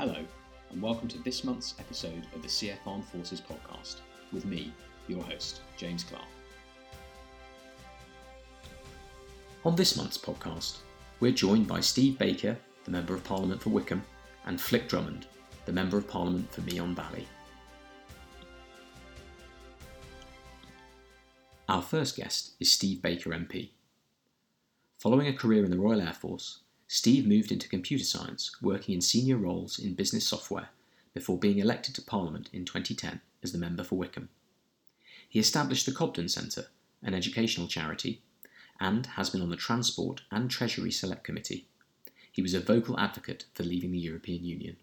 Hello, and welcome to this month's episode of the CF Armed Forces podcast with me, your host, James Clark. On this month's podcast, we're joined by Steve Baker, the Member of Parliament for Wycombe, and Flick Drummond, the Member of Parliament for Meon Valley. Our first guest is Steve Baker MP. Following a career in the Royal Air Force, Steve moved into computer science, working in senior roles in business software before being elected to Parliament in 2010 as the member for Wycombe. He established the Cobden Centre, an educational charity, and has been on the Transport and Treasury Select Committee. He was a vocal advocate for leaving the European Union.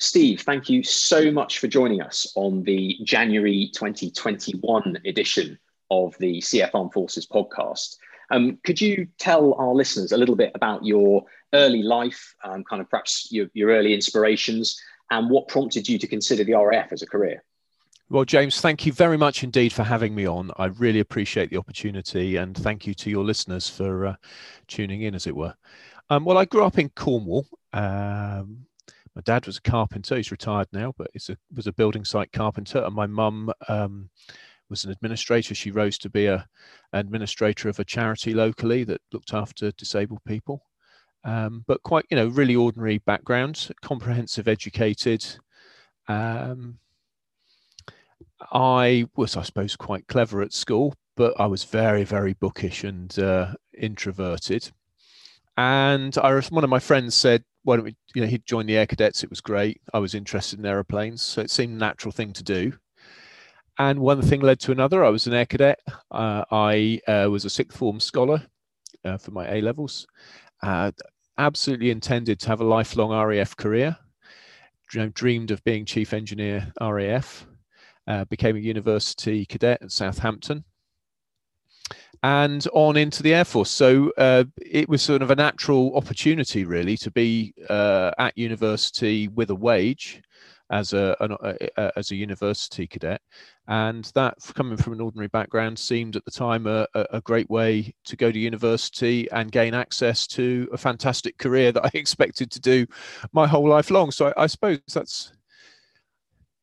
Steve, thank you so much for joining us on the January 2021 edition of the CF Armed Forces podcast. Um, could you tell our listeners a little bit about your early life, um, kind of perhaps your, your early inspirations, and what prompted you to consider the RAF as a career? Well, James, thank you very much indeed for having me on. I really appreciate the opportunity, and thank you to your listeners for uh, tuning in, as it were. Um, well, I grew up in Cornwall. Um, my dad was a carpenter; he's retired now, but he was a building site carpenter, and my mum um, was an administrator. She rose to be a administrator of a charity locally that looked after disabled people. Um, but quite, you know, really ordinary background, comprehensive educated. Um, I was, I suppose, quite clever at school, but I was very, very bookish and uh, introverted. And I, one of my friends said, "Why don't we?" You know, he'd joined the Air Cadets. It was great. I was interested in aeroplanes, so it seemed a natural thing to do and one thing led to another. I was an air cadet. Uh, I uh, was a sixth form scholar uh, for my A levels. Uh, absolutely intended to have a lifelong RAF career. Dreamed of being chief engineer RAF. Uh, became a university cadet at Southampton. And on into the Air Force. So uh, it was sort of a natural opportunity, really, to be at university with a wage as a, an, a, as a university cadet, and that coming from an ordinary background seemed at the time a, a, great way to go to university and gain access to a fantastic career that I expected to do my whole life long. So I, I suppose that's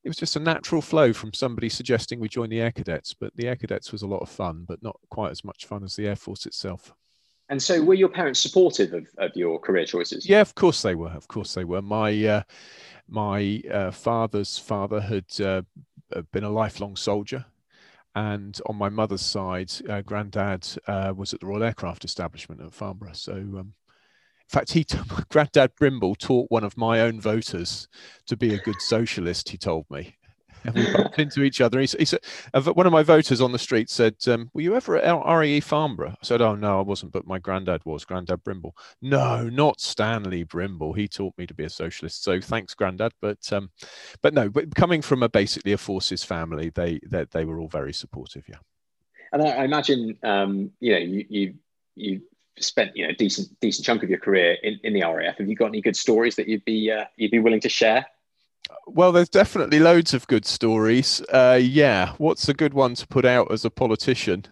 it was just a natural flow from somebody suggesting we join the Air Cadets. But the Air Cadets was a lot of fun, but not quite as much fun as the Air Force itself. And so, were your parents supportive of, of your career choices? Yeah, of course they were. Of course they were. My uh, my uh, father's father had uh, been a lifelong soldier. And on my mother's side, uh, granddad uh, was at the Royal Aircraft Establishment at Farnborough. So, um, in fact, he, granddad Brimble taught one of my own voters to be a good socialist, he told me and we bumped into each other. He, he, said, one of my voters on the street said, um, "Were you ever at RAE Farnborough?" I said, "Oh no, I wasn't, but my granddad was, Granddad Brimble." No, not Stanley Brimble. He taught me to be a socialist. So thanks, Granddad. But um, but no, but coming from a basically a forces family, they they, they were all very supportive. Yeah. And I, I imagine, um, you know, you you you spent you know decent decent chunk of your career in, in the RAF. Have you got any good stories that you'd be uh, you'd be willing to share? Well, there's definitely loads of good stories. Uh, yeah, what's a good one to put out as a politician?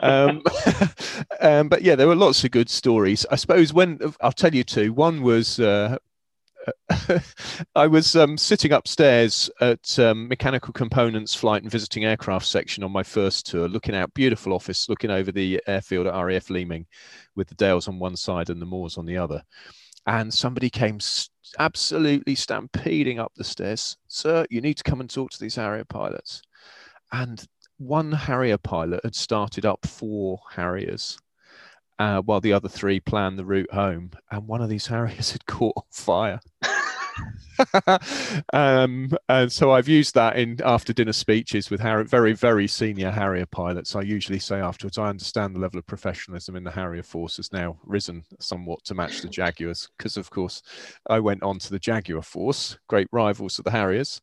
um, um, but yeah, there were lots of good stories. I suppose when I'll tell you two. One was uh, I was um, sitting upstairs at um, Mechanical Components Flight and Visiting Aircraft section on my first tour, looking out, beautiful office, looking over the airfield at RAF Leeming, with the Dales on one side and the Moors on the other and somebody came absolutely stampeding up the stairs. Sir, you need to come and talk to these Harrier pilots. And one Harrier pilot had started up four Harriers uh, while the other three planned the route home. And one of these Harriers had caught on fire. Um, and so I've used that in after dinner speeches with very, very senior Harrier pilots. I usually say afterwards, I understand the level of professionalism in the Harrier force has now risen somewhat to match the Jaguars, because of course I went on to the Jaguar force, great rivals of the Harriers.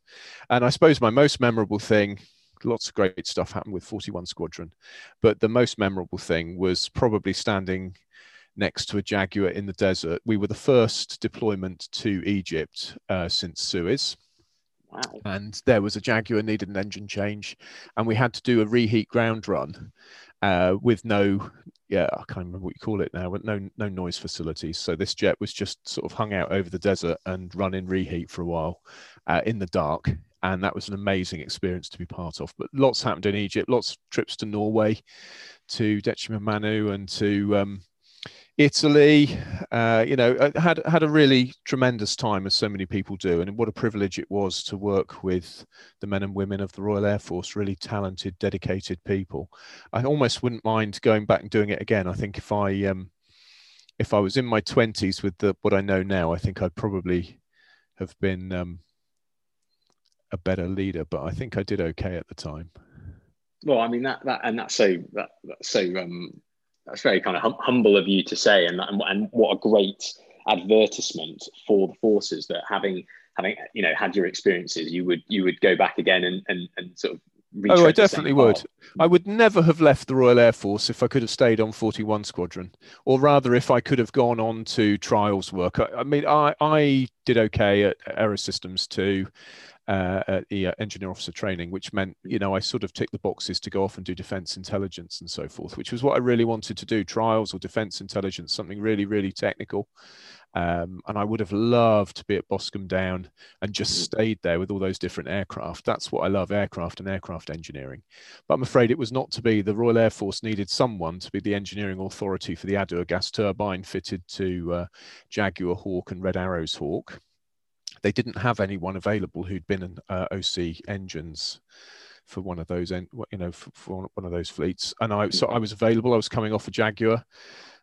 And I suppose my most memorable thing lots of great stuff happened with 41 Squadron. But the most memorable thing was probably standing next to a Jaguar in the desert. We were the first deployment to Egypt uh, since Suez. Wow. And there was a Jaguar needed an engine change, and we had to do a reheat ground run uh, with no, yeah, I can't remember what you call it now, but no no noise facilities. So this jet was just sort of hung out over the desert and run in reheat for a while uh, in the dark. And that was an amazing experience to be part of. But lots happened in Egypt, lots of trips to Norway, to Decimomannu, and to um, Italy, uh, you know, uh, had had a really tremendous time, as so many people do, and what a privilege it was to work with the men and women of the Royal Air Force, really talented, dedicated people. I almost wouldn't mind going back and doing it again. I think if I um, if I was in my twenties with the what I know now, I think I'd probably have been um, a better leader. But I think I did okay at the time. Well, I mean that that and that's so that that's so um that's very kind of hum- humble of you to say, and, and and what a great advertisement for the forces that having having you know had your experiences, you would you would go back again and and, and sort of. Oh, I definitely would. Hmm. I would never have left the Royal Air Force if I could have stayed on 41 Squadron, or rather, if I could have gone on to trials work. I, I mean, I, I did okay at Aerosystems too uh, at the uh, engineer officer training, which meant, you know, I sort of ticked the boxes to go off and do defense intelligence and so forth, which was what I really wanted to do trials or defense intelligence, something really, really technical. Um, and I would have loved to be at Boscombe Down and just mm. stayed there with all those different aircraft. That's what I love aircraft and aircraft engineering. But I'm afraid it was not to be. The Royal Air Force needed someone to be the engineering authority for the Adour gas turbine fitted to uh, Jaguar Hawk and Red Arrows Hawk they didn't have anyone available who'd been in uh, OC engines for one of those, you know, for, for, one of those fleets. And I, so I was available. I was coming off a Jaguar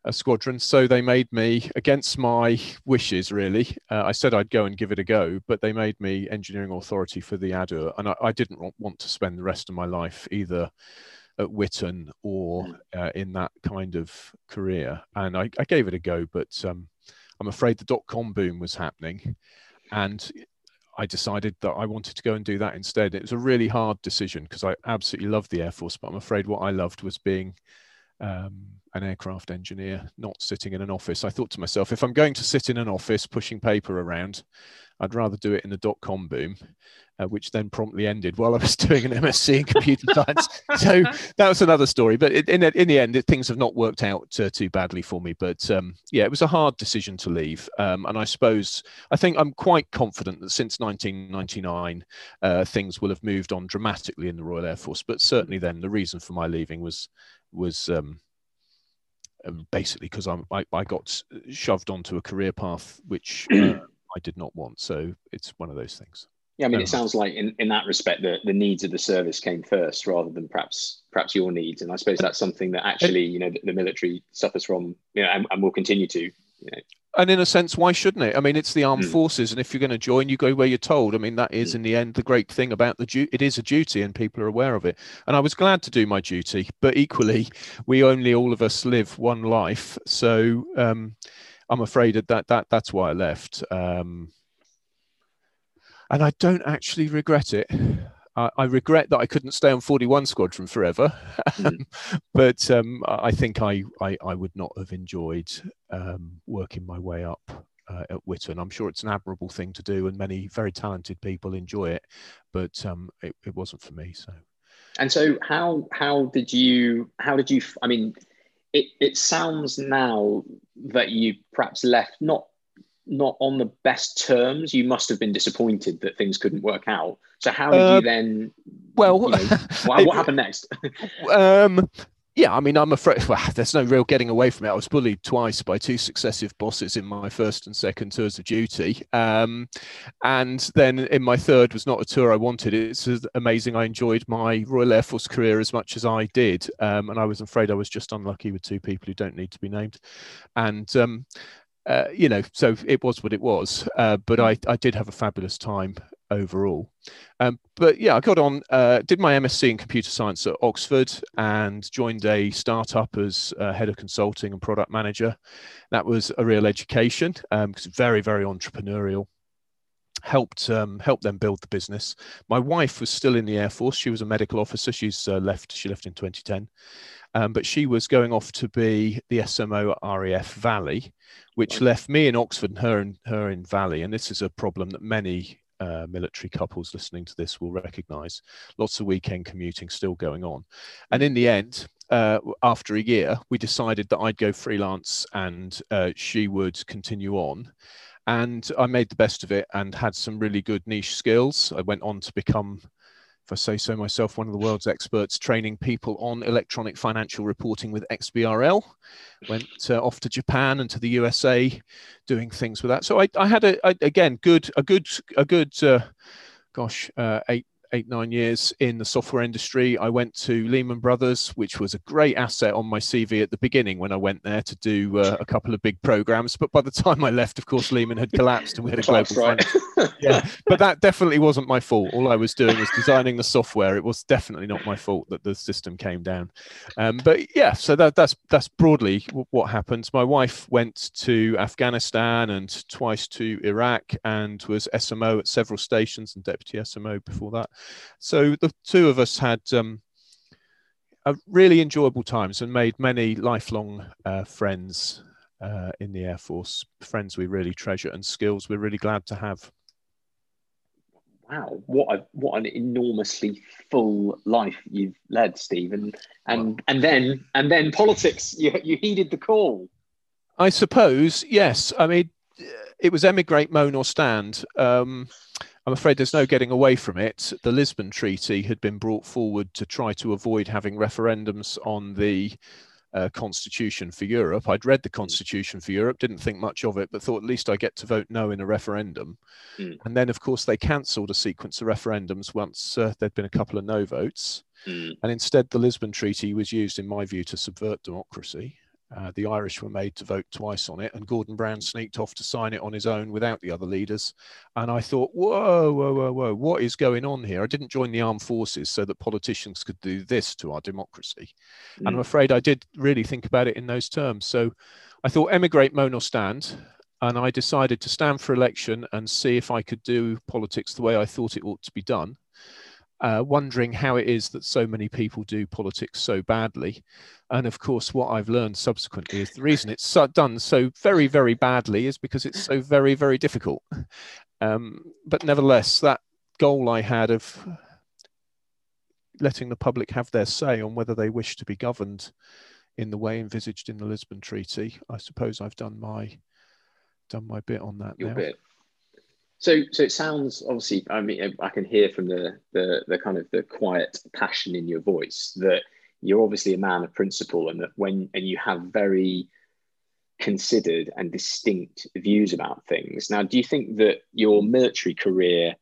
a squadron, so they made me against my wishes. Really, uh, I said I'd go and give it a go, but they made me engineering authority for the Adour, and I, I didn't want to spend the rest of my life either at Witten or mm. uh, in that kind of career. And I, I gave it a go, but um, I'm afraid the dot com boom was happening, and I decided that I wanted to go and do that instead. It was a really hard decision because I absolutely loved the Air Force, but I'm afraid what I loved was being um, an aircraft engineer, not sitting in an office. I thought to myself, if I'm going to sit in an office pushing paper around, I'd rather do it in the dot com boom uh, which then promptly ended while I was doing an MSc in computer science. So that was another story. But in, in the end, it, things have not worked out uh, too badly for me. But um, yeah, it was a hard decision to leave. Um, and I suppose, I think I'm quite confident that since 1999, uh, things will have moved on dramatically in the Royal Air Force. But certainly then, the reason for my leaving was, was um, um basically because I, I got shoved onto a career path which uh, I did not want. So it's one of those things. Yeah, I mean, it sounds like in, in that respect, the, the needs of the service came first rather than perhaps perhaps your needs. And I suppose that's something that actually, you know, the, the military suffers from, you know, and, and will continue to. You know. And in a sense, why shouldn't it? I mean, it's the armed mm. forces, and if you're going to join, you go where you're told. I mean, that is mm. in the end the great thing about the duty. It is a duty, and people are aware of it. And I was glad to do my duty, but equally, we only all of us live one life, so um, I'm afraid that that, that that's why I left. Um, and I don't actually regret it. I, I regret that I couldn't stay on 41 Squadron forever, mm. but um, I think I, I, I would not have enjoyed um, working my way up uh, at Whitton. I'm sure it's an admirable thing to do, and many very talented people enjoy it, but um, it, it wasn't for me. So, and so how how did you how did you? I mean, it it sounds now that you perhaps left not not on the best terms, you must have been disappointed that things couldn't work out. So how did uh, you then? Well, you know, what, what, happened next? um, yeah, I mean, I'm afraid well, there's no real getting away from it. I was bullied twice by two successive bosses in my first and second tours of duty, um, and then in my third was not a tour I wanted. It's amazing. I enjoyed my Royal Air Force career as much as I did, um, and I was afraid I was just unlucky with two people who don't need to be named, and um, uh, you know, so it was what it was. Uh, but I, I did have a fabulous time overall. Um, but yeah, I got on, uh, did my MSc in computer science at Oxford and joined a startup as uh, head of consulting and product manager. That was a real education because um, very, very entrepreneurial. Helped um, helped them build the business. My wife was still in the Air Force. She was a medical officer. She's uh, left. She left in 2010, um, but she was going off to be the SMO at RAF Valley, which left me in Oxford and her in, her in Valley. And this is a problem that many uh, military couples listening to this will recognize. Lots of weekend commuting still going on. And in the end, uh, after a year, we decided that I'd go freelance and uh, she would continue on. And I made the best of it and had some really good niche skills. I went on to become if I say so myself, one of the world's experts training people on electronic financial reporting with XBRL. Went uh, off to Japan and to the USA, doing things with that. So I, I had a, a, again good a good a good uh, gosh uh, eight eight nine years in the software industry. I went to Lehman Brothers, which was a great asset on my CV at the beginning when I went there to do uh, a couple of big programs. But by the time I left, of course, Lehman had collapsed and we had a global right. yeah, but that definitely wasn't my fault. All I was doing was designing the software. It was definitely not my fault that the system came down. Um, but yeah, so that, that's that's broadly what happened. My wife went to Afghanistan and twice to Iraq and was SMO at several stations and deputy SMO before that. So the two of us had um, a really enjoyable times and made many lifelong uh, friends uh, in the Air Force, friends we really treasure and skills we're really glad to have. Wow, what a what an enormously full life you've led, Stephen. And and, and then and then politics. You you heeded the call. I suppose yes. I mean, it was emigrate, moan or stand. Um, I'm afraid there's no getting away from it. The Lisbon Treaty had been brought forward to try to avoid having referendums on the uh, Constitution for Europe. I'd read the Constitution for Europe, didn't think much of it, but thought at least I get to vote no in a referendum. Mm. And then, of course, they cancelled a sequence of referendums once uh, there'd been a couple of no votes. Mm. And instead, the Lisbon Treaty was used, in my view, to subvert democracy. Uh, the Irish were made to vote twice on it, and Gordon Brown sneaked off to sign it on his own without the other leaders. And I thought, whoa, whoa, whoa, whoa, what is going on here? I didn't join the armed forces so that politicians could do this to our democracy. Mm. And I'm mm. afraid I did really think about it in those terms. So I thought, emigrate, moan or stand. And I decided to stand for election and see if I could do politics the way I thought it ought to be done uh, wondering how it is that so many people do politics so badly. And of course, what I've learned subsequently is the reason it's so, done so very, very badly is because it's so very, very difficult. Um, but nevertheless, that goal I had of letting the public have their say on whether they wish to be governed in the way envisaged in the Lisbon Treaty, I suppose I've done my done my bit on that. Your now. bit. So, so it sounds obviously. I mean, I can hear from the, the the kind of the quiet passion in your voice that you're obviously a man of principle, and that when and you have very considered and distinct views about things. Now, do you think that your military career,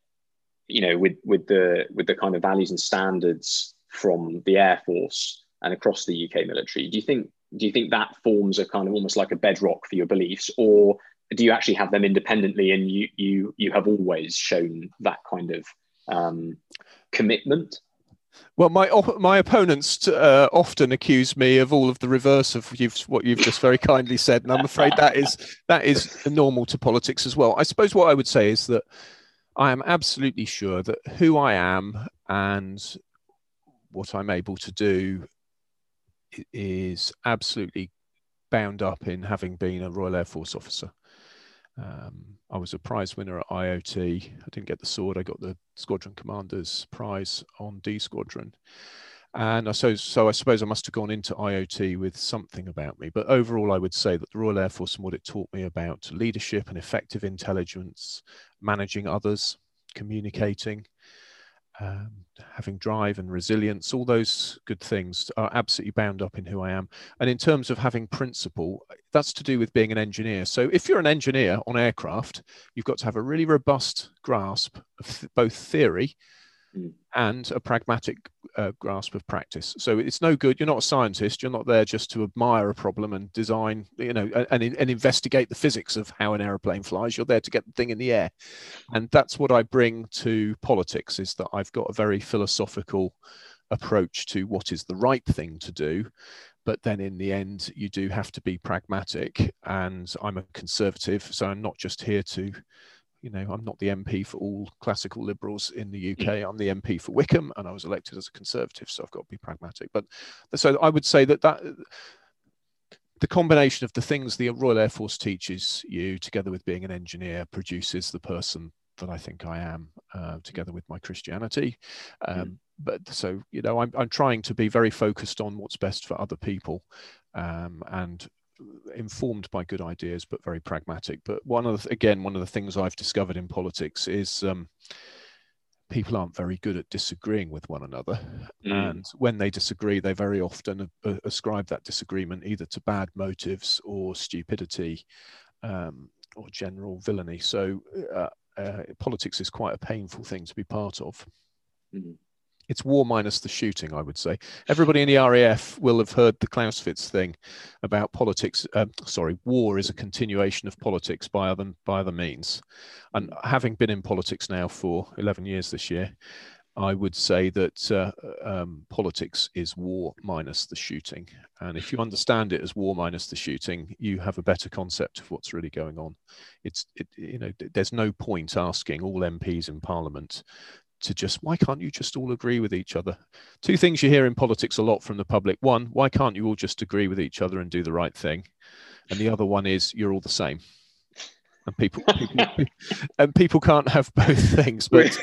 you know, with with the with the kind of values and standards from the Air Force and across the UK military, do you think do you think that forms a kind of almost like a bedrock for your beliefs, or do you actually have them independently and you you you have always shown that kind of um, commitment well, my my opponents uh, often accuse me of all of the reverse of you've, what you've just very kindly said, and I'm afraid that is that is normal to politics as well. I suppose what I would say is that I am absolutely sure that who I am and what I'm able to do is absolutely bound up in having been a Royal Air Force officer. Um, I was a prize winner at IOT. I didn't get the sword. I got the squadron commander's prize on D squadron. And so, so I suppose I must have gone into IOT with something about me. But overall, I would say that the Royal Air Force and what it taught me about leadership and effective intelligence, managing others, communicating, um, having drive and resilience, all those good things are absolutely bound up in who I am. And in terms of having principle, that's to do with being an engineer. So if you're an engineer on aircraft, you've got to have a really robust grasp of th- both theory mm. and a pragmatic uh, grasp of practice. So it's no good. You're not a scientist. You're not there just to admire a problem and design, you know, and, and investigate the physics of how an aeroplane flies. You're there to get the thing in the air. And that's what I bring to politics is that I've got a very philosophical approach to what is the right thing to do. But then in the end, you do have to be pragmatic. And I'm a conservative. So I'm not just here to you know, I'm not the MP for all classical liberals in the UK. Mm. I'm the MP for Wycombe, and I was elected as a Conservative, so I've got to be pragmatic. But so I would say that that the combination of the things the Royal Air Force teaches you, together with being an engineer, produces the person that I think I am, uh, together with my Christianity. Um, mm. But so you know, I'm I'm trying to be very focused on what's best for other people, um, and informed by good ideas, but very pragmatic. But one of the, again, one of the things I've discovered in politics is um, people aren't very good at disagreeing with one another, mm. and when they disagree, they very often ascribe that disagreement either to bad motives or stupidity um, or general villainy. So. Uh, uh, politics is quite a painful thing to be part of. Mm it's war minus the shooting, I would say. Everybody in the RAF will have heard the Clausewitz thing about politics. Uh, sorry, war is a continuation of politics by other by other means. And having been in politics now for 11 years this year, I would say that uh, um, politics is war minus the shooting. And if you understand it as war minus the shooting, you have a better concept of what's really going on. It's, it, you know, there's no point asking all MPs in Parliament to just why can't you just all agree with each other? Two things you hear in politics a lot from the public. One, why can't you all just agree with each other and do the right thing? And the other one is you're all the same. And people, people and people can't have both things. But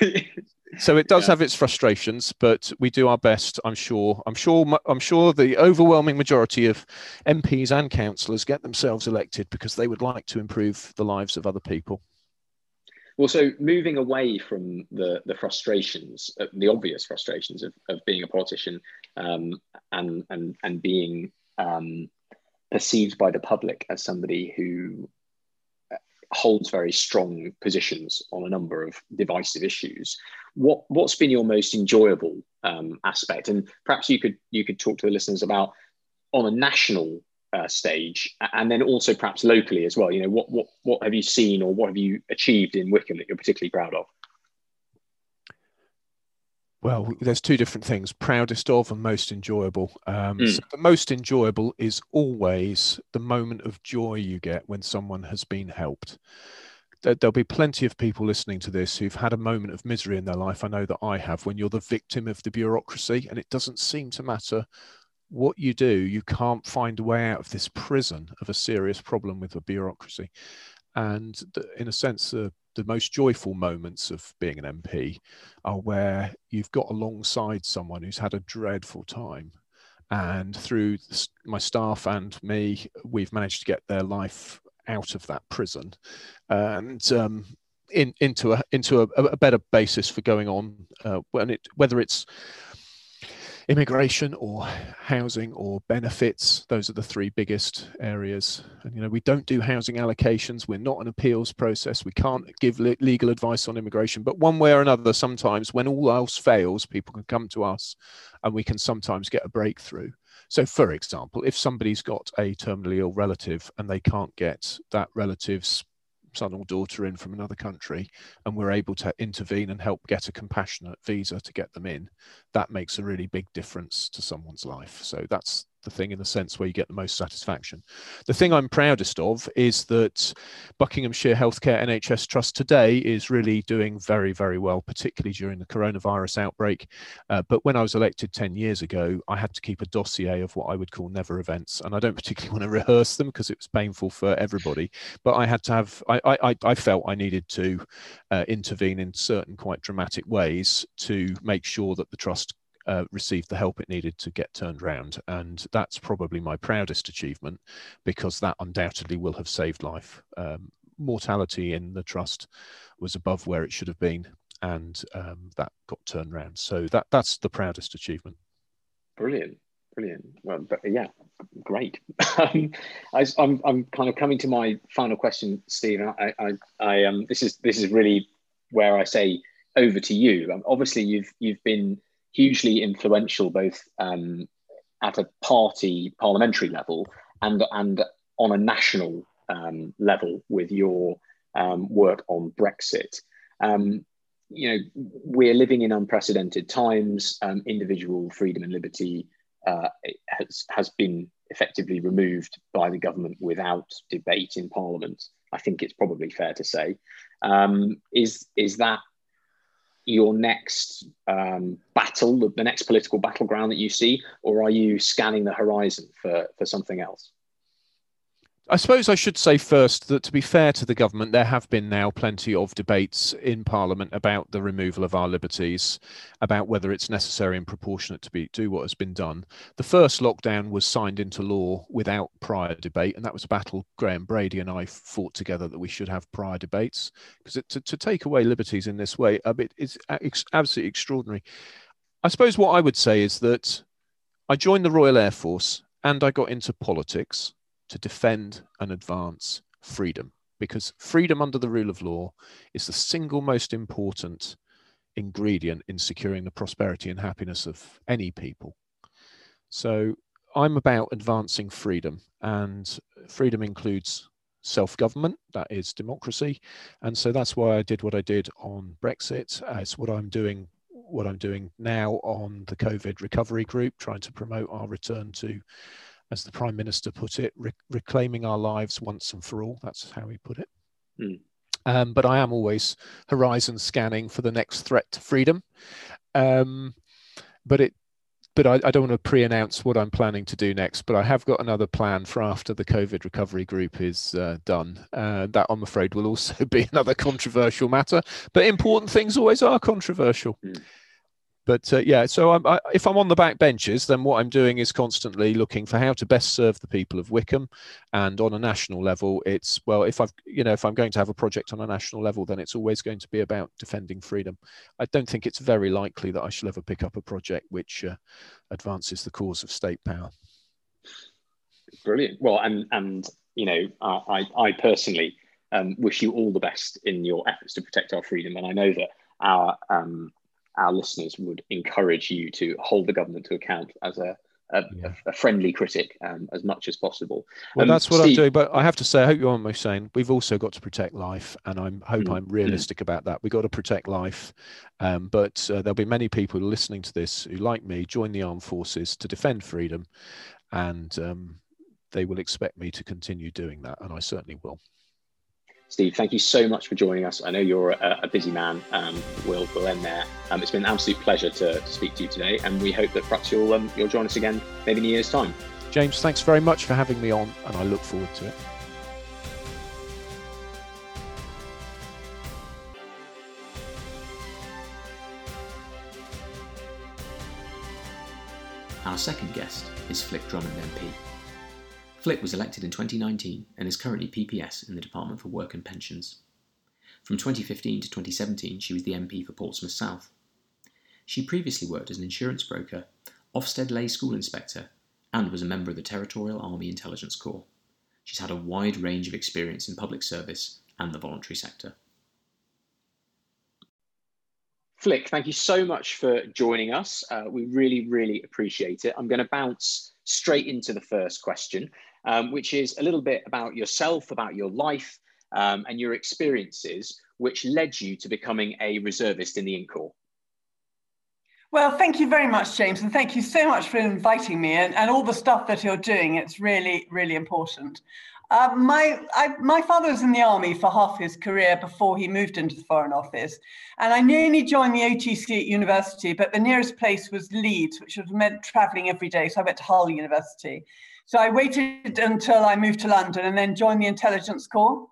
so it does yeah. have its frustrations, but we do our best. I'm sure. I'm sure. I'm sure the overwhelming majority of MPs and councillors get themselves elected because they would like to improve the lives of other people. Well, so moving away from the the frustrations, uh, the obvious frustrations of, of being a politician, um, and and and being um, perceived by the public as somebody who uh, holds very strong positions on a number of divisive issues. What what's been your most enjoyable um, aspect? And perhaps you could you could talk to the listeners about on a national uh, stage, and then also perhaps locally as well. You know, what what what have you seen or what have you achieved in Wycombe that you're particularly proud of? Well, there's two different things: proudest of and most enjoyable. Um, mm. so the most enjoyable is always the moment of joy you get when someone has been helped. There'll be plenty of people listening to this who've had a moment of misery in their life. I know that I have. When you're the victim of the bureaucracy, and it doesn't seem to matter what you do, you can't find a way out of this prison of a serious problem with a bureaucracy. And the, in a sense, the, the most joyful moments of being an MP are where you've got alongside someone who's had a dreadful time. And through my staff and me, we've managed to get their life out of that prison and um, in, into a into a, a, better basis for going on. Uh, when it whether it's immigration or housing or benefits. Those are the three biggest areas. And you know we don't do housing allocations. We're not an appeals process. We can't give le- legal advice on immigration. But one way or another sometimes when all else fails people can come to us and we can sometimes get a breakthrough. So for example if somebody's got a terminally ill relative and they can't get that relative's son or daughter in from another country and we're able to intervene and help get a compassionate visa to get them in, that makes a really big difference to someone's life. So that's the thing in the sense where you get the most satisfaction. The thing I'm proudest of is that Buckinghamshire Healthcare NHS Trust today is really doing very, very well, particularly during the coronavirus outbreak. Uh, but when I was elected 10 years ago, I had to keep a dossier of what I would call never events. And I don't particularly want to rehearse them because it was painful for everybody. But I had to have, I, I, I felt I needed to uh, intervene in certain quite dramatic ways to make sure that the trust uh, received the help it needed to get turned around. And that's probably my proudest achievement because that undoubtedly will have saved life. Um, mortality in the trust was above where it should have been, and um, that got turned around. So that that's the proudest achievement. Brilliant, brilliant. Well, but yeah, great. um, I, I'm I'm kind of coming to my final question, Steve. I I, I um this is this is really where I say over to you. Um, obviously, you've you've been hugely influential both um, at a party parliamentary level and and on a national um, level with your um, work on Brexit. Um, you know, we're living in unprecedented times. Um, individual freedom and liberty uh, has has been effectively removed by the government without debate in Parliament. I think it's probably fair to say. Um, is is that your next um, battle, the next political battleground that you see, or are you scanning the horizon for, for something else? I suppose I should say first that to be fair to the government, there have been now plenty of debates in Parliament about the removal of our liberties, about whether it's necessary and proportionate to be do what has been done. The first lockdown was signed into law without prior debate, and that was a battle Graham Brady and I fought together that we should have prior debates because to, to take away liberties in this way, um, bit is absolutely extraordinary. I suppose what I would say is that I joined the Royal Air Force and I got into politics to defend and advance freedom because freedom under the rule of law is the single most important ingredient in securing the prosperity and happiness of any people. So I'm about advancing freedom, and freedom includes self government, that is democracy. And so that's why I did what I did on Brexit. It's what I'm doing. What I'm doing now on the COVID recovery group, trying to promote our return to as the Prime Minister put it, re- reclaiming our lives once and for all. That's how he put it. Mm. Um, but I am always horizon scanning for the next threat to freedom. Um, but it, but I, I don't want to pre-announce what I'm planning to do next. But I have got another plan for after the COVID recovery group is uh, done. Uh, that I'm afraid will also be another controversial matter. But important things always are controversial. Mm but uh, yeah, so I'm, I, if I'm on the back benches, then what I'm doing is constantly looking for how to best serve the people of Wycombe, and on a national level, it's well, if I've you know if I'm going to have a project on a national level, then it's always going to be about defending freedom. I don't think it's very likely that I shall ever pick up a project which uh, advances the cause of state power. Brilliant. Well, and and you know, I I personally um, wish you all the best in your efforts to protect our freedom, and I know that our um, our listeners would encourage you to hold the government to account as a a, yeah. a, friendly critic um, as much as possible. Well, um, that's what Steve, I'm doing. But I have to say, I hope you're almost saying we've also got to protect life, and I hope mm, I'm realistic mm. about that. We've got to protect life, um, but uh, there'll be many people listening to this who, like me, join the armed forces to defend freedom, and um, they will expect me to continue doing that, and I certainly will. Steve, thank you so much for joining us. I know you're a, a busy man. Um, we'll, we'll end there. Um, it's been an absolute pleasure to, to, speak to you today, and we hope that perhaps you'll, um, you'll join us again maybe in a year's time. James, thanks very much for having me on, and I look forward to it. Our second guest is Flick Drummond MP. Flick was elected in 2019 and is currently PPS in the Department for Work and Pensions. From 2015 to 2017, she was the MP for Portsmouth South. She previously worked as an insurance broker, Ofsted Lay School Inspector, and was a member of the Territorial Army Intelligence Corps. She's had a wide range of experience in public service and the voluntary sector. Flick, thank you so much for joining us. Uh, we really, really appreciate it. I'm going to bounce straight into the first question um, which is a little bit about yourself, about your life, um, and your experiences, which led you to becoming a reservist in the Int Corps. Well, thank you very much, James, and thank you so much for inviting me and, and all the stuff that you're doing. It's really, really important. Uh, my I, my father was in the army for half his career before he moved into the Foreign Office, and I nearly joined the OTC at university, but the nearest place was Leeds, which would have meant travelling every day. So I went to Hull University, so I waited until I moved to London and then joined the Intelligence Corps.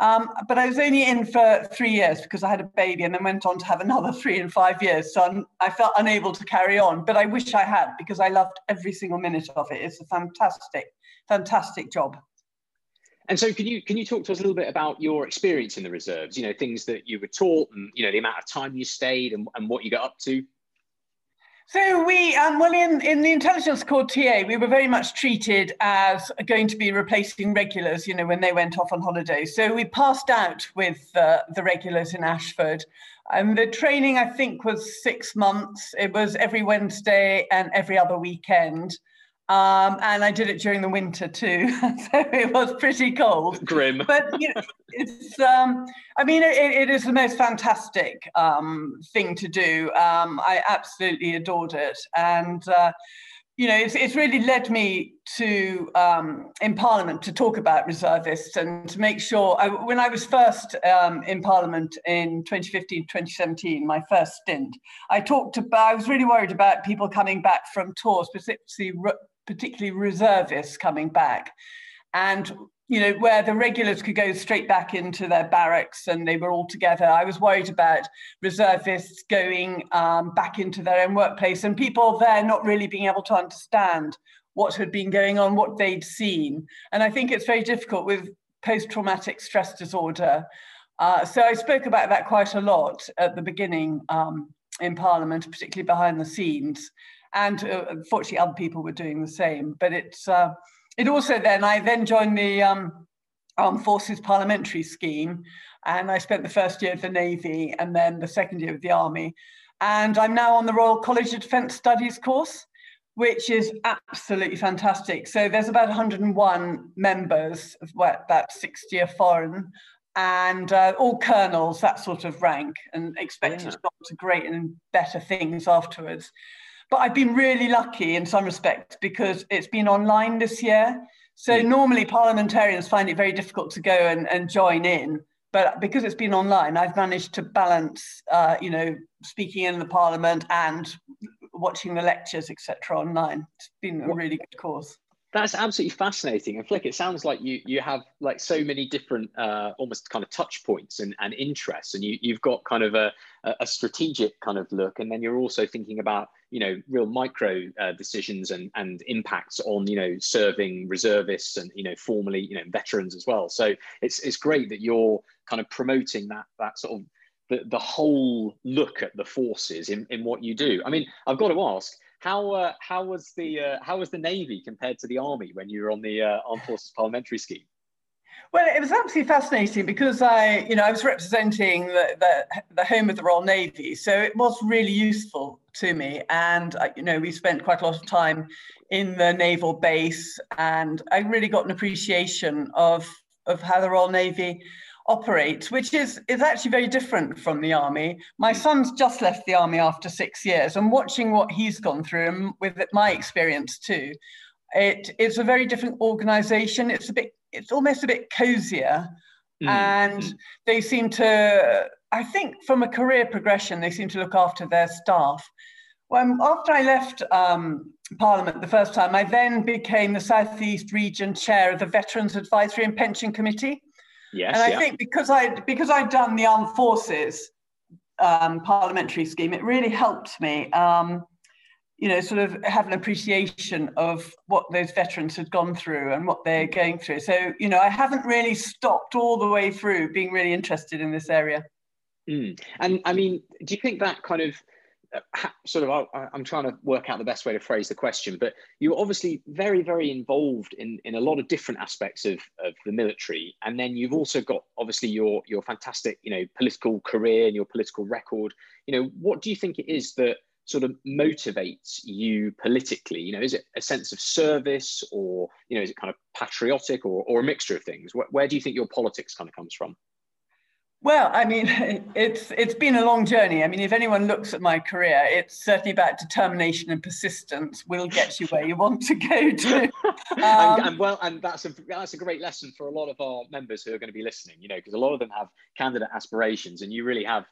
Um, but I was only in for three years because I had a baby and then went on to have another three and five years. So I'm, i felt unable to carry on, but I wish I had because I loved every single minute of it. It's a fantastic, fantastic job. And so, can you can you talk to us a little bit about your experience in the reserves? You know, things that you were taught, and you know, the amount of time you stayed, and, and what you got up to. So we, um, well, in, in the intelligence corps TA, we were very much treated as going to be replacing regulars, you know, when they went off on holiday. So we passed out with uh, the regulars in Ashford. And the training, I think, was six months. It was every Wednesday and every other weekend. Um, and I did it during the winter too, so it was pretty cold. Grim. But you know, it's. Um, I mean, it, it is the most fantastic um, thing to do. Um, I absolutely adored it, and uh, you know, it's, it's really led me to um, in Parliament to talk about reservists and to make sure. I, when I was first um, in Parliament in 2015, 2017, my first stint, I talked about. I was really worried about people coming back from tours, particularly particularly reservists coming back. And you know, where the regulars could go straight back into their barracks and they were all together. I was worried about reservists going um, back into their own workplace and people there not really being able to understand what had been going on, what they'd seen. And I think it's very difficult with post traumatic stress disorder. Uh, so I spoke about that quite a lot at the beginning um, in Parliament, particularly behind the scenes. And uh, unfortunately, other people were doing the same. But it's uh, it also then, I then joined the um, Armed Forces Parliamentary Scheme, and I spent the first year of the Navy and then the second year of the Army. And I'm now on the Royal College of Defence Studies course, which is absolutely fantastic. So there's about 101 members, what, about 60 are foreign, and uh, all colonels, that sort of rank, and expected yeah. to go to great and better things afterwards. But I've been really lucky in some respects because it's been online this year. So yeah. normally parliamentarians find it very difficult to go and, and join in. But because it's been online, I've managed to balance, uh, you know, speaking in the parliament and watching the lectures, etc., online. It's been a really good course. That's absolutely fascinating. And Flick, it sounds like you you have like so many different uh, almost kind of touch points and, and interests, and you you've got kind of a a strategic kind of look, and then you're also thinking about you know real micro uh, decisions and and impacts on you know serving reservists and you know formerly you know veterans as well. So it's it's great that you're kind of promoting that that sort of the, the whole look at the forces in, in what you do. I mean, I've got to ask, how uh, how was the uh, how was the Navy compared to the Army when you were on the uh, Armed Forces Parliamentary Scheme? Well, it was absolutely fascinating because I, you know, I was representing the, the, the home of the Royal Navy, so it was really useful to me. And you know, we spent quite a lot of time in the naval base, and I really got an appreciation of of how the Royal Navy operates, which is, is actually very different from the army. My son's just left the army after six years, and watching what he's gone through, and with my experience too, it, it's a very different organization. It's a bit, it's almost a bit cozier. Mm. And they seem to, I think, from a career progression, they seem to look after their staff. When after I left um, Parliament the first time, I then became the Southeast Region Chair of the Veterans Advisory and Pension Committee. Yes, and I yeah. think because I because I'd done the armed forces um, parliamentary scheme, it really helped me, um, you know, sort of have an appreciation of what those veterans had gone through and what they're going through. So, you know, I haven't really stopped all the way through being really interested in this area. Mm. And I mean, do you think that kind of sort of I, am trying to work out the best way to phrase the question but you're obviously very very involved in in a lot of different aspects of of the military. And then you've also got obviously your your fantastic you know political career and your political record. You know what do you think it is that sort of motivates you politically? You know is it a sense of service or you know is it kind of patriotic or, or a mixture of things? Where, where do you think your politics kind of comes from well, I mean, it's it's been a long journey. I mean, if anyone looks at my career, it's certainly about determination and persistence will get you where you want to go to. Um, and, and, well, and that's a that's a great lesson for a lot of our members who are going to be listening. You know, because a lot of them have candidate aspirations, and you really have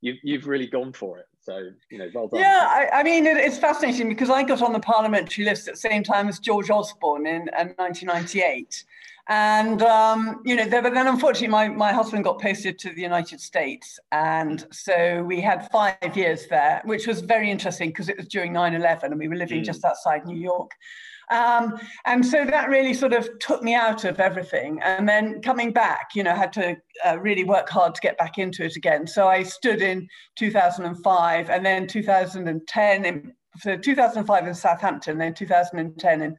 you've you've really gone for it. So you know, well done. Yeah, I, I mean, it, it's fascinating because I got on the parliamentary list at the same time as George Osborne in, in 1998. And, um, you know, but then unfortunately, my, my husband got posted to the United States. And so we had five years there, which was very interesting because it was during 9 11 and we were living mm. just outside New York. Um, and so that really sort of took me out of everything. And then coming back, you know, had to uh, really work hard to get back into it again. So I stood in 2005 and then 2010 in, so 2005 in Southampton, then 2010 in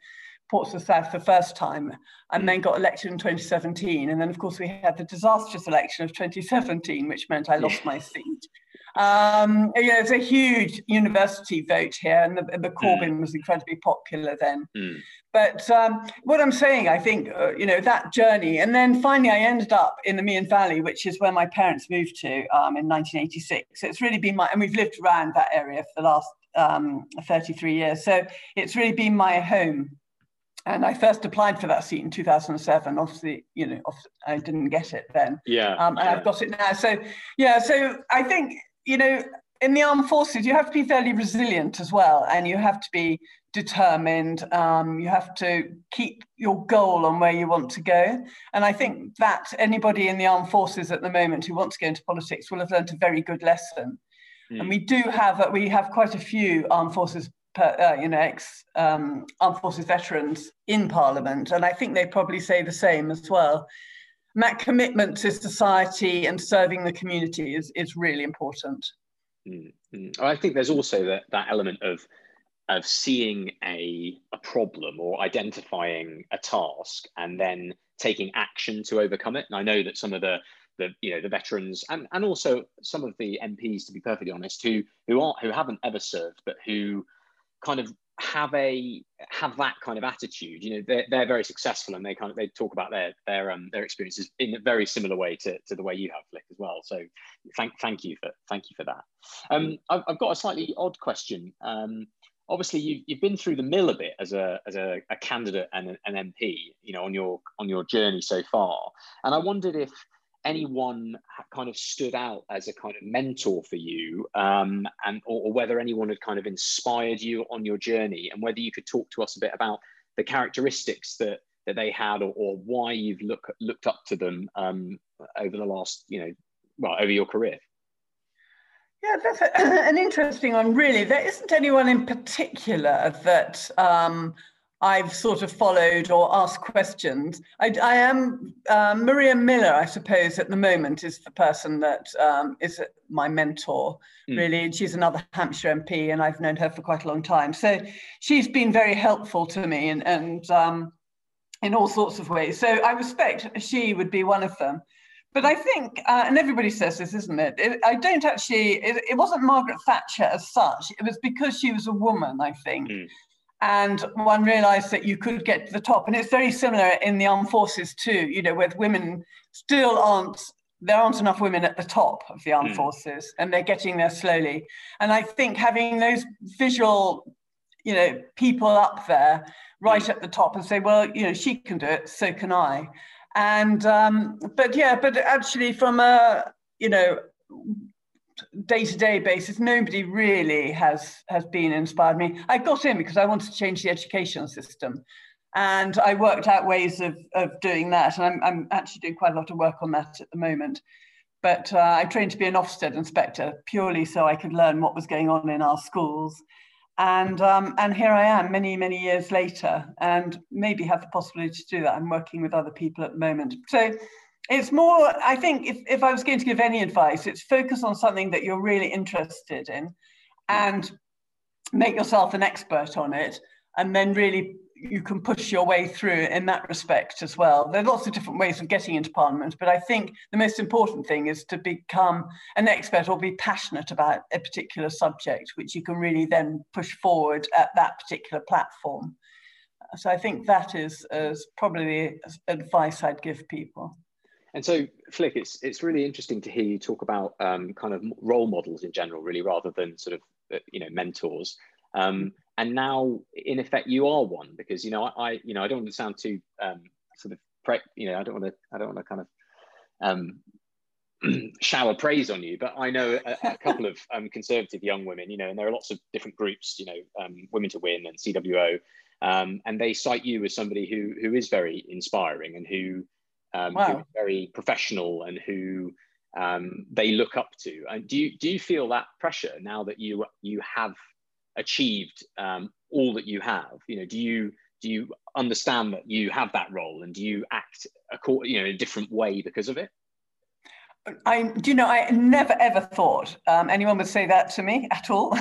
Portsmouth South the first time, and then got elected in 2017. And then, of course, we had the disastrous election of 2017, which meant I lost my seat. Um, you know, it's a huge university vote here, and the, the Corbyn mm. was incredibly popular then. Mm. But um, what I'm saying, I think, uh, you know, that journey, and then finally I ended up in the Meon Valley, which is where my parents moved to um, in 1986. So it's really been my, and we've lived around that area for the last um, 33 years. So it's really been my home and I first applied for that seat in 2007. Obviously, you know, I didn't get it then. Yeah. Um, and yeah. I've got it now. So, yeah. So I think you know, in the armed forces, you have to be fairly resilient as well, and you have to be determined. Um, you have to keep your goal on where you want to go. And I think that anybody in the armed forces at the moment who wants to go into politics will have learned a very good lesson. Mm. And we do have we have quite a few armed forces. Uh, you know, ex um, armed forces veterans in Parliament, and I think they probably say the same as well. That commitment to society and serving the community is, is really important. Mm-hmm. I think there's also that, that element of of seeing a, a problem or identifying a task and then taking action to overcome it. And I know that some of the the you know the veterans and, and also some of the MPs, to be perfectly honest, who who aren't who haven't ever served, but who kind of have a have that kind of attitude you know they're, they're very successful and they kind of they talk about their their um their experiences in a very similar way to, to the way you have flick as well. So thank thank you for thank you for that. Um i've, I've got a slightly odd question. Um obviously you've, you've been through the mill a bit as a as a, a candidate and an mp you know on your on your journey so far. And i wondered if anyone kind of stood out as a kind of mentor for you um, and or, or, whether anyone had kind of inspired you on your journey and whether you could talk to us a bit about the characteristics that that they had or, or why you've look, looked up to them um, over the last you know well over your career? Yeah that's a, an interesting one really. There isn't anyone in particular that um, I've sort of followed or asked questions. I, I am uh, Maria Miller, I suppose, at the moment is the person that um, is my mentor, mm. really. And she's another Hampshire MP, and I've known her for quite a long time. So she's been very helpful to me and, and um, in all sorts of ways. So I respect she would be one of them. But I think, uh, and everybody says this, isn't it? it I don't actually, it, it, wasn't Margaret Thatcher as such. It was because she was a woman, I think. Mm and one realized that you could get to the top. And it's very similar in the armed forces too, you know, with women still aren't, there aren't enough women at the top of the armed mm. forces and they're getting there slowly. And I think having those visual, you know, people up there right mm. at the top and say, well, you know, she can do it, so can I. And, um, but yeah, but actually from a, you know, day-to-day basis nobody really has has been inspired me. I got in because i wanted to change the education system. And i worked out ways of, of doing that. And I'm, I'm actually doing quite a lot of work on that at the moment. But uh, i trained to be an ofsted inspector purely so i could learn what was going on in our schools. And um, and here i am many many years later and maybe have the possibility to do that. I'm working with other people at the moment. So it's more i think if, if i was going to give any advice it's focus on something that you're really interested in and make yourself an expert on it and then really you can push your way through in that respect as well. There are lots of different ways of getting into parliament but i think the most important thing is to become an expert or be passionate about a particular subject which you can really then push forward at that particular platform. So i think that is, is probably the advice i'd give people and so, Flick, it's it's really interesting to hear you talk about um, kind of role models in general, really, rather than sort of uh, you know mentors. Um, and now, in effect, you are one because you know I, I you know I don't want to sound too um, sort of pre- you know I don't want to I don't want to kind of um, shower praise on you, but I know a, a couple of um, conservative young women, you know, and there are lots of different groups, you know, um, Women to Win and CWO, um, and they cite you as somebody who who is very inspiring and who um, wow. who are very professional and who um, they look up to. And do you do you feel that pressure now that you you have achieved um, all that you have? You know, do you do you understand that you have that role and do you act a, you know in a different way because of it? I do you know I never ever thought um, anyone would say that to me at all.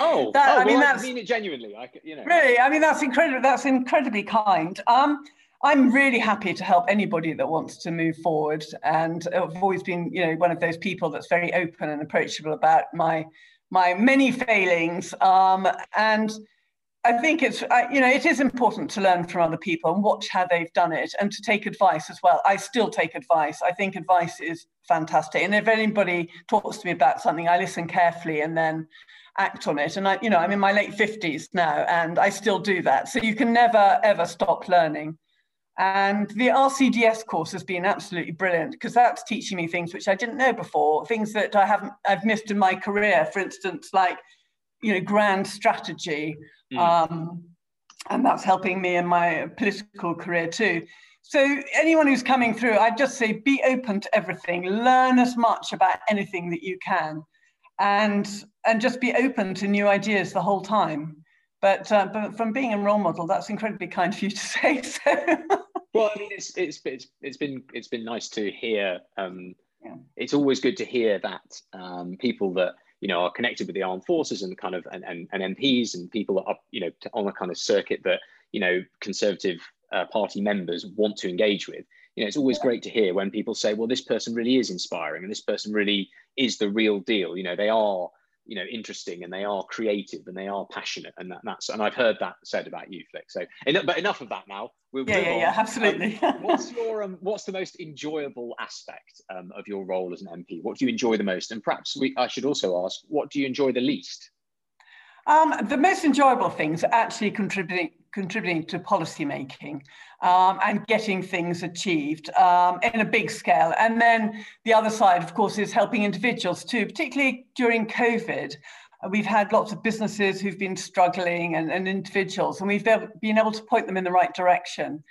oh, that, oh, I mean well, that's I mean it genuinely. I, you know, really, I mean that's incredible. That's incredibly kind. Um, I'm really happy to help anybody that wants to move forward. And I've always been, you know, one of those people that's very open and approachable about my my many failings. Um, and I think it's, you know, it is important to learn from other people and watch how they've done it and to take advice as well. I still take advice. I think advice is fantastic. And if anybody talks to me about something, I listen carefully and then act on it. And I, you know, I'm in my late 50s now and I still do that. So you can never, ever stop learning. And the RCDS course has been absolutely brilliant because that's teaching me things which I didn't know before, things that I haven't I've missed in my career. For instance, like you know, grand strategy, Mm. Um, and that's helping me in my political career too. So anyone who's coming through, I'd just say be open to everything, learn as much about anything that you can, and and just be open to new ideas the whole time. But uh, but from being a role model, that's incredibly kind of you to say. So. Well, I mean, it's it's it's it's been it's been nice to hear. Um, yeah. It's always good to hear that um, people that you know are connected with the armed forces and kind of and, and, and MPs and people that are you know on a kind of circuit that you know conservative uh, party members want to engage with. You know, it's always great to hear when people say, "Well, this person really is inspiring, and this person really is the real deal." You know, they are you know interesting and they are creative and they are passionate and that, that's and I've heard that said about you Flick so but enough of that now. We'll yeah yeah, yeah absolutely. Um, what's your um, what's the most enjoyable aspect um, of your role as an MP what do you enjoy the most? And perhaps we I should also ask what do you enjoy the least? Um, the most enjoyable things actually contributing contributing to policy making um, and getting things achieved um, in a big scale. And then the other side, of course, is helping individuals too, particularly during COVID. We've had lots of businesses who've been struggling and, and individuals, and we've been able to point them in the right direction.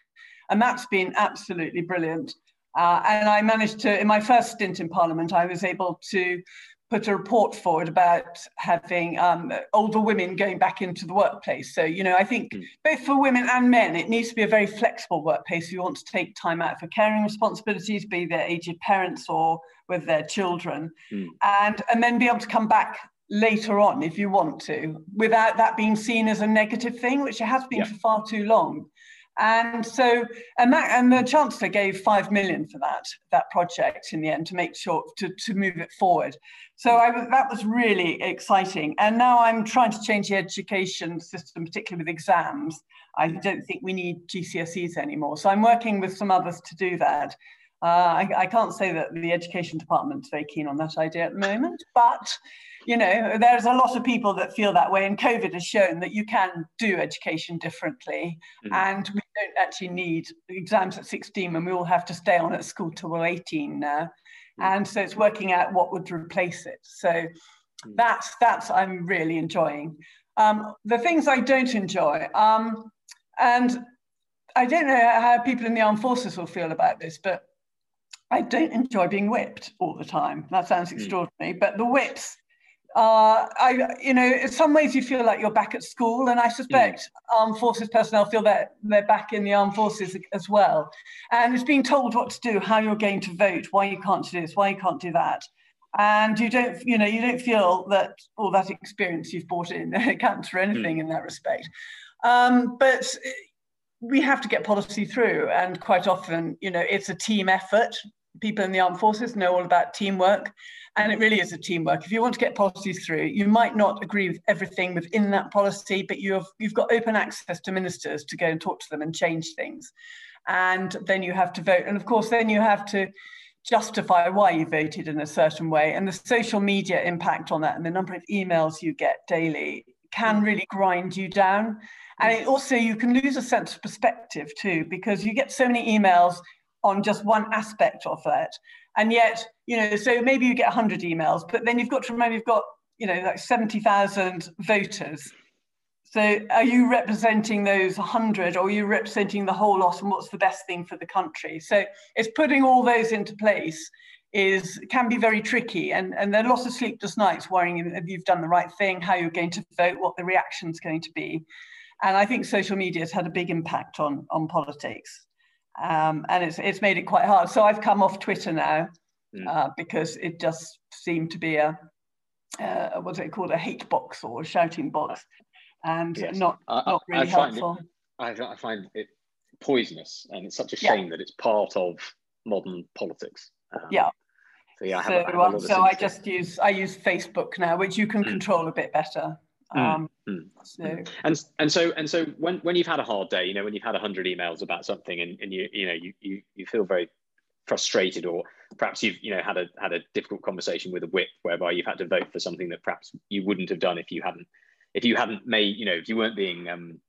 And that's been absolutely brilliant. Uh, and I managed to, in my first stint in Parliament, I was able to put a report forward about having um, older women going back into the workplace. So, you know, I think mm. both for women and men, it needs to be a very flexible workplace. If you want to take time out for caring responsibilities, be their aged parents or with their children, mm. and, and then be able to come back later on if you want to, without that being seen as a negative thing, which it has been yeah. for far too long. And so, and that, and the chancellor gave five million for that that project in the end to make sure to, to move it forward. So I that was really exciting. And now I'm trying to change the education system, particularly with exams. I don't think we need GCSEs anymore. So I'm working with some others to do that. Uh, I, I, can't say that the education department's very keen on that idea at the moment, but you know, there's a lot of people that feel that way, and COVID has shown that you can do education differently, mm. and we don't actually need exams at 16 and we all have to stay on at school till we're 18 now, mm. and so it's working out what would replace it. So mm. that's that's I'm really enjoying. Um, the things I don't enjoy, um, and I don't know how people in the armed forces will feel about this, but I don't enjoy being whipped all the time. That sounds hmm. extraordinary, mm. but the whips uh, I, you know, in some ways you feel like you're back at school, and I suspect mm. armed forces personnel feel that they're back in the armed forces as well. And it's being told what to do, how you're going to vote, why you can't do this, why you can't do that, and you don't, you know, you don't feel that all that experience you've brought in counts for anything mm. in that respect. Um, but we have to get policy through, and quite often, you know, it's a team effort. People in the armed forces know all about teamwork and it really is a teamwork. If you want to get policies through, you might not agree with everything within that policy, but you have you've got open access to ministers to go and talk to them and change things. And then you have to vote. And of course, then you have to justify why you voted in a certain way. And the social media impact on that and the number of emails you get daily can mm. really grind you down. And it also, you can lose a sense of perspective too, because you get so many emails on just one aspect of that. And yet, you know, so maybe you get 100 emails, but then you've got to remember you've got, you know, like 70,000 voters. So are you representing those 100 or are you representing the whole lot and what's the best thing for the country? So it's putting all those into place is can be very tricky and, and there are lots of sleepless nights worrying if you've done the right thing, how you're going to vote, what the reaction's going to be. And I think social media has had a big impact on, on politics um, and it's it's made it quite hard. So I've come off Twitter now mm. uh, because it just seemed to be a uh, what's it called a hate box or a shouting box, and yes. not I, not really I helpful. It, I, I, find it poisonous, and it's such a shame yeah. that it's part of modern politics. Um, yeah. So yeah, I have, so, I, um, so I just use I use Facebook now, which you can mm. control a bit better. Mm, um, mm. So. And and so and so when, when you've had a hard day, you know, when you've had a hundred emails about something, and, and you you know you, you you feel very frustrated, or perhaps you've you know had a had a difficult conversation with a whip whereby you've had to vote for something that perhaps you wouldn't have done if you hadn't if you hadn't made you know if you weren't being um,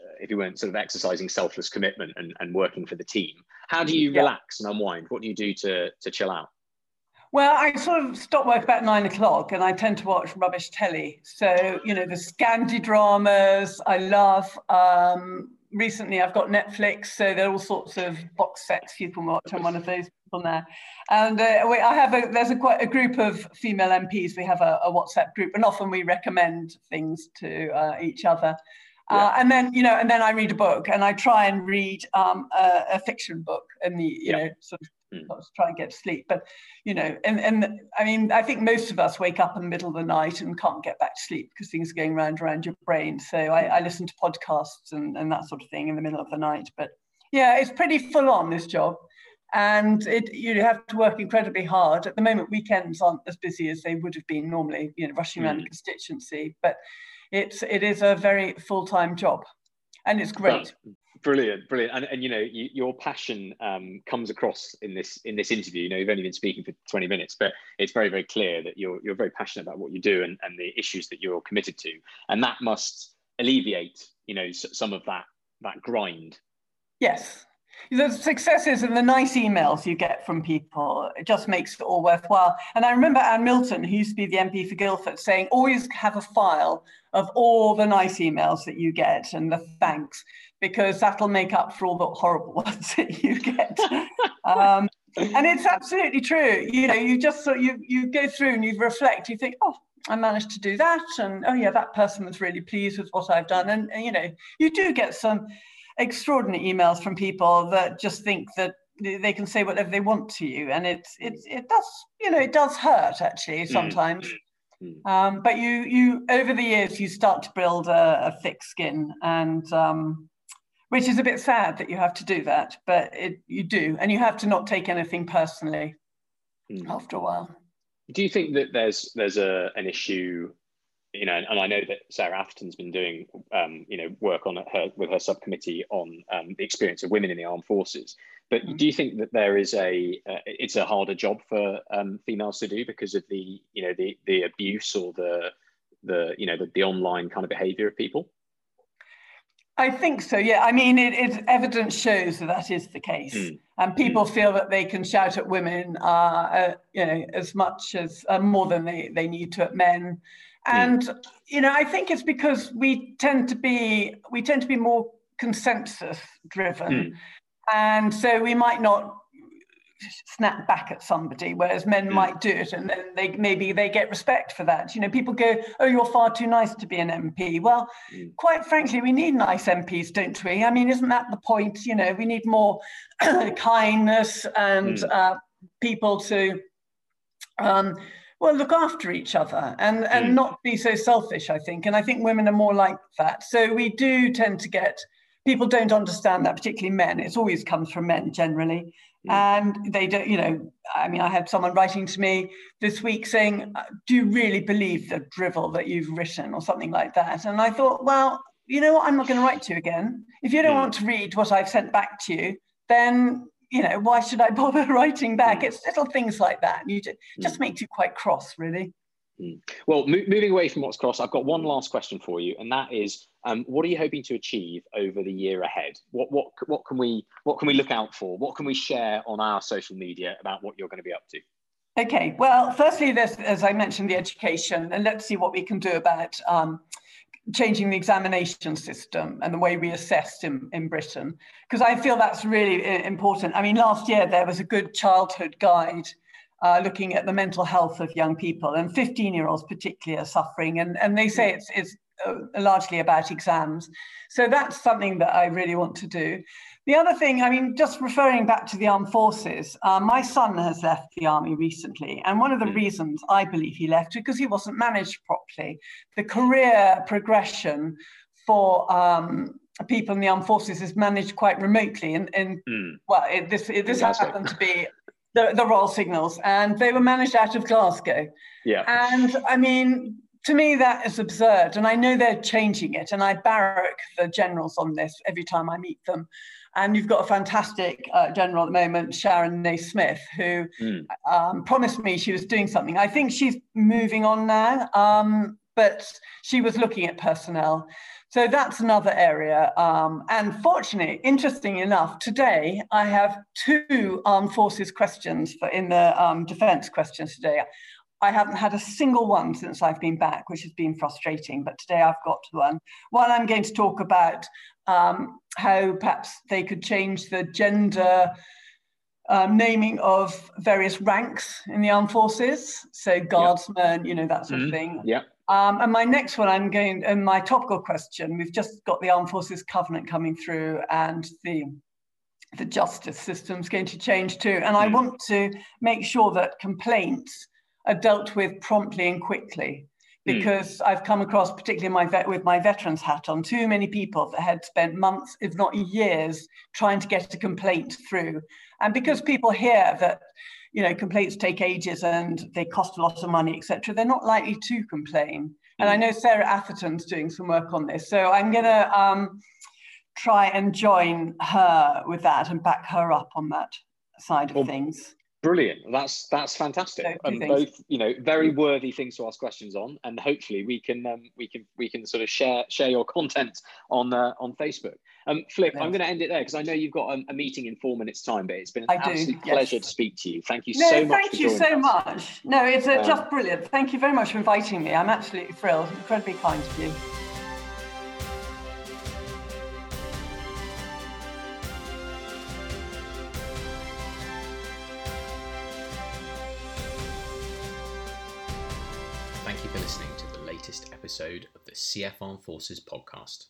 uh, if you weren't sort of exercising selfless commitment and, and working for the team. How do you yeah. relax and unwind? What do you do to to chill out? Well, I sort of stop work about nine o'clock and I tend to watch rubbish telly. So, you know, the Scandi dramas I love. Um, recently I've got Netflix, so there are all sorts of box sets you can watch. I'm one of those people now. And uh, we, I have a, there's a quite a group of female MPs. We have a, a WhatsApp group and often we recommend things to uh, each other. Uh, yeah. Uh, and then, you know, and then I read a book and I try and read um, a, a, fiction book in the, you yeah. know, sort of mm. try and get to sleep. But, you know, and, and I mean, I think most of us wake up in the middle of the night and can't get back to sleep because things are going round around your brain. So I, I listen to podcasts and, and that sort of thing in the middle of the night. But yeah, it's pretty full on this job. And it you have to work incredibly hard. At the moment, weekends aren't as busy as they would have been normally, you know, rushing around mm. the constituency. But it's it is a very full-time job and it's great. brilliant brilliant. And, and you know you, your passion um, comes across in this in this interview. You know you've only been speaking for 20 minutes but it's very very clear that you're you're very passionate about what you do and, and the issues that you're committed to. And that must alleviate you know some of that that grind. Yes the successes and the nice emails you get from people it just makes it all worthwhile. And i remember anne milton who used to be the mp for guildford saying always have a file of all the nice emails that you get and the thanks because that'll make up for all the horrible ones that you get. Um, and it's absolutely true. You know you just sort you you go through and you reflect you think oh I managed to do that, and oh yeah, that person was really pleased with what I've done, and, and you know, you do get some extraordinary emails from people that just think that they can say whatever they want to you and it's it's it does you know it does hurt actually mm. sometimes mm. um, but you you over the years you start to build a, a thick skin and um, which is a bit sad that you have to do that but it you do and you have to not take anything personally mm. after a while do you think that there's there's a an issue you know, and I know that Sarah Atherton's been doing, um, you know, work on her with her subcommittee on um, the experience of women in the armed forces. But mm-hmm. do you think that there is a, uh, it's a harder job for um, females to do because of the, you know, the the abuse or the, the, you know, the, the online kind of behaviour of people? I think so. Yeah, I mean, it, it evidence shows that that is the case, mm. and people mm. feel that they can shout at women, uh, uh, you know, as much as uh, more than they they need to at men. Hmm. And mm. you know, I think it's because we tend to be we tend to be more consensus driven, mm. and so we might not snap back at somebody, whereas men mm. might do it, and then they maybe they get respect for that. You know, people go, "Oh, you're far too nice to be an MP." Well, mm. quite frankly, we need nice MPs, don't we? I mean, isn't that the point? You know, we need more kindness and mm. uh, people to. Um, well look after each other and and mm. not be so selfish i think. And i think women are more like that. So we do tend to get people don't understand that particularly men. It's always comes from men generally. Mm. and they don't you know i mean i had someone writing to me this week saying uh, do you really believe the drivel that you've written? or something like that. And i thought well you know what? I'm not going to write to you again. If you don't mm. want to read what i've sent back to you then you know, why should I bother writing back? Mm. It's little things like that. You just, just mm. makes you quite cross, really. Mm. Well, mo- moving away from what's cross, I've got one last question for you, and that is, um, what are you hoping to achieve over the year ahead? What what what can we what can we look out for? What can we share on our social media about what you're going to be up to? Okay. Well, firstly, there's as I mentioned, the education, and let's see what we can do about um, changing the examination system and the way we assessed in, in Britain, because I feel that's really uh, important. I mean, last year there was a good childhood guide uh, looking at the mental health of young people, and 15 year olds particularly are suffering, and, and they say it's, it's uh, largely about exams. So that's something that I really want to do. The other thing, I mean, just referring back to the armed forces, uh, my son has left the army recently. And one of the mm. reasons I believe he left is because he wasn't managed properly. The career progression for um, people in the armed forces is managed quite remotely. And, and mm. well, it, this, it, this happened to be the, the Royal Signals, and they were managed out of Glasgow. Yeah. And I mean, to me, that is absurd. And I know they're changing it. And I barrack the generals on this every time I meet them. And you've got a fantastic uh, general at the moment, Sharon Nesmith, who mm. um, promised me she was doing something. I think she's moving on now. Um, but she was looking at personnel. So that's another area. Um, and fortunately, interesting enough, today I have two armed forces questions for in the um, defence questions today. I haven't had a single one since I've been back, which has been frustrating. But today I've got one. One I'm going to talk about um, how perhaps they could change the gender um, naming of various ranks in the armed forces. So guardsmen, you know, that sort mm-hmm. of thing. Yeah. Um, and my next one, I'm going, and my topical question, we've just got the Armed Forces Covenant coming through and the the justice system's going to change too. And I mm. want to make sure that complaints are dealt with promptly and quickly hmm. because mm. I've come across, particularly my vet, with my veterans hat on, too many people that had spent months, if not years, trying to get a complaint through. And because people hear that you know, complaints take ages and they cost a lot of money, etc. They're not likely to complain. And I mm. know Sarah Atherton's doing some work on this. So I'm going to um, try and join her with that and back her up on that side of well, things. Brilliant. That's that's fantastic. And um, both, you know, very worthy things to ask questions on, and hopefully we can um, we can we can sort of share share your content on uh, on Facebook. Um, Flick, I'm going to end it there because I know you've got a, a, meeting in four minutes' time, but it's been an I absolute do, pleasure yes. to speak to you. Thank you no, so much. Thank you so us. much. No, it's uh, um, just brilliant. Thank you very much for inviting me. I'm absolutely thrilled. Incredibly kind of you. CF Armed Forces podcast.